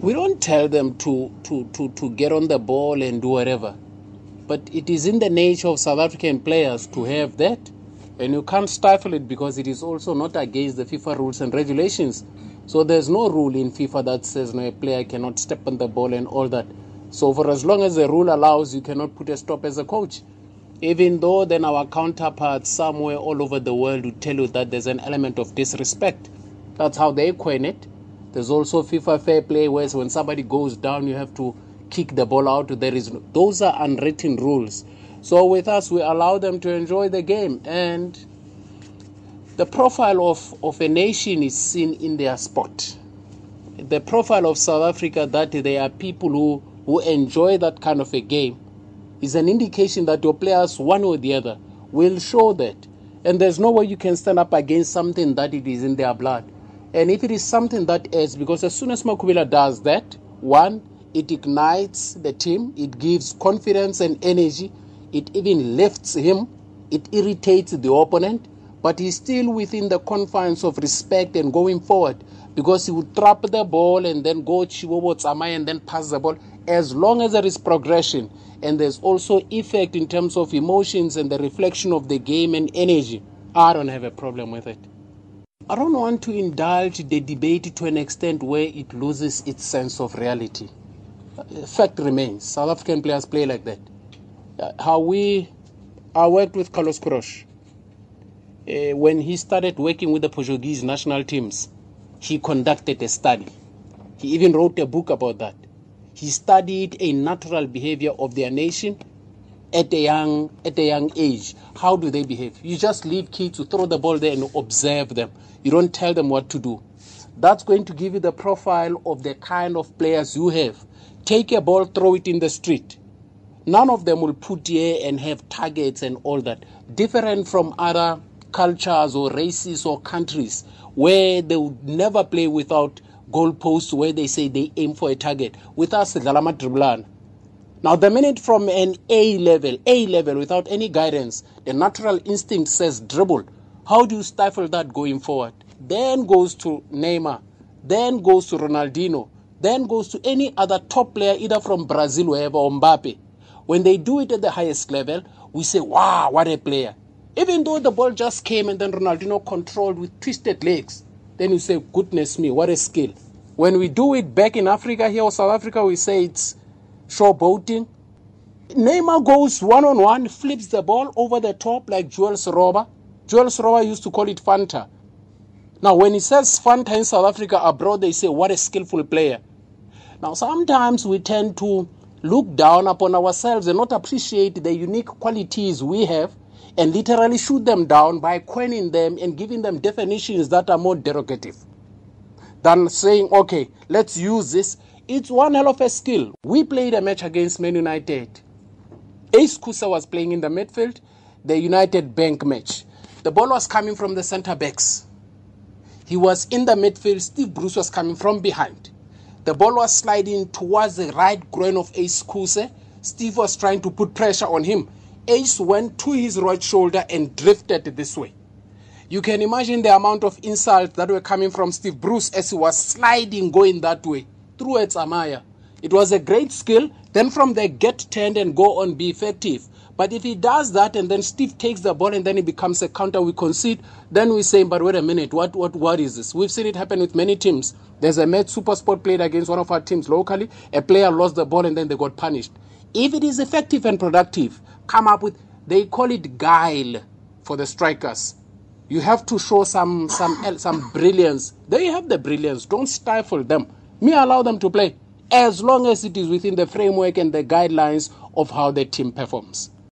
We don't tell them to, to, to, to get on the ball and do whatever. But it is in the nature of South African players to have that. And you can't stifle it because it is also not against the FIFA rules and regulations. So there's no rule in FIFA that says no, a player cannot step on the ball and all that. So for as long as the rule allows, you cannot put a stop as a coach. Even though then our counterparts somewhere all over the world would tell you that there's an element of disrespect. That's how they coin it. There's also FIFA fair play where when somebody goes down, you have to kick the ball out. There is those are unwritten rules. So with us, we allow them to enjoy the game, and the profile of, of a nation is seen in their sport. The profile of South Africa that there are people who, who enjoy that kind of a game is an indication that your players, one or the other, will show that. And there's no way you can stand up against something that it is in their blood. And if it is something that is, because as soon as Makhubela does that, one, it ignites the team, it gives confidence and energy, it even lifts him, it irritates the opponent, but he's still within the confines of respect and going forward because he would trap the ball and then go Chiwobo Tsamai and then pass the ball. As long as there is progression and there's also effect in terms of emotions and the reflection of the game and energy, I don't have a problem with it. I don't want to indulge the debate to an extent where it loses its sense of reality. Fact remains, South African players play like that. Uh, how we, I worked with Carlos Queiroz. Uh, when he started working with the Portuguese national teams, he conducted a study. He even wrote a book about that. He studied a natural behavior of their nation at a young at a young age. How do they behave? You just leave kids to throw the ball there and observe them. You don't tell them what to do. That's going to give you the profile of the kind of players you have. Take a ball, throw it in the street. None of them will put here and have targets and all that. Different from other cultures or races or countries where they would never play without goalposts where they say they aim for a target. With us, Dlalama Driblan. Now, the minute from an A level, A level without any guidance, the natural instinct says dribble. How do you stifle that going forward? Then goes to Neymar, then goes to Ronaldinho, then goes to any other top player, either from Brazil, wherever, or Mbappe. When they do it at the highest level, we say, wow, what a player. Even though the ball just came and then Ronaldinho controlled with twisted legs, then you say, goodness me, what a skill. When we do it back in Africa here or South Africa, we say it's showboating. Neymar goes one on one, flips the ball over the top like Jules Roba. Jules Roba used to call it Fanta. Now, when he says Fanta in South Africa, abroad they say, what a skillful player. Now, sometimes we tend to look down upon ourselves and not appreciate the unique qualities we have and literally shoot them down by coining them and giving them definitions that are more derogative than saying, okay, let's use this. It's one hell of a skill. We played a match against Man United. Ace Khuse was playing in the midfield, the United Bank match. The ball was coming from the centre backs. He was in the midfield. Steve Bruce was coming from behind. The ball was sliding towards the right groin of Ace Khuse. Steve was trying to put pressure on him. Ace went to his right shoulder and drifted this way. You can imagine the amount of insults that were coming from Steve Bruce as he was sliding going that way through its Amaya. It was a great skill. Then from there, get turned and go on, be effective. But if he does that and then Steve takes the ball and then it becomes a counter, we concede, then we say, but wait a minute, what, what, what is this? We've seen it happen with many teams. There's a match Super Sport played against one of our teams locally. A player lost the ball and then they got punished. If it is effective and productive, come up with, they call it guile for the strikers. You have to show some, some, some brilliance. They have the brilliance. Don't stifle them. Me allow them to play as long as it is within the framework and the guidelines of how the team performs.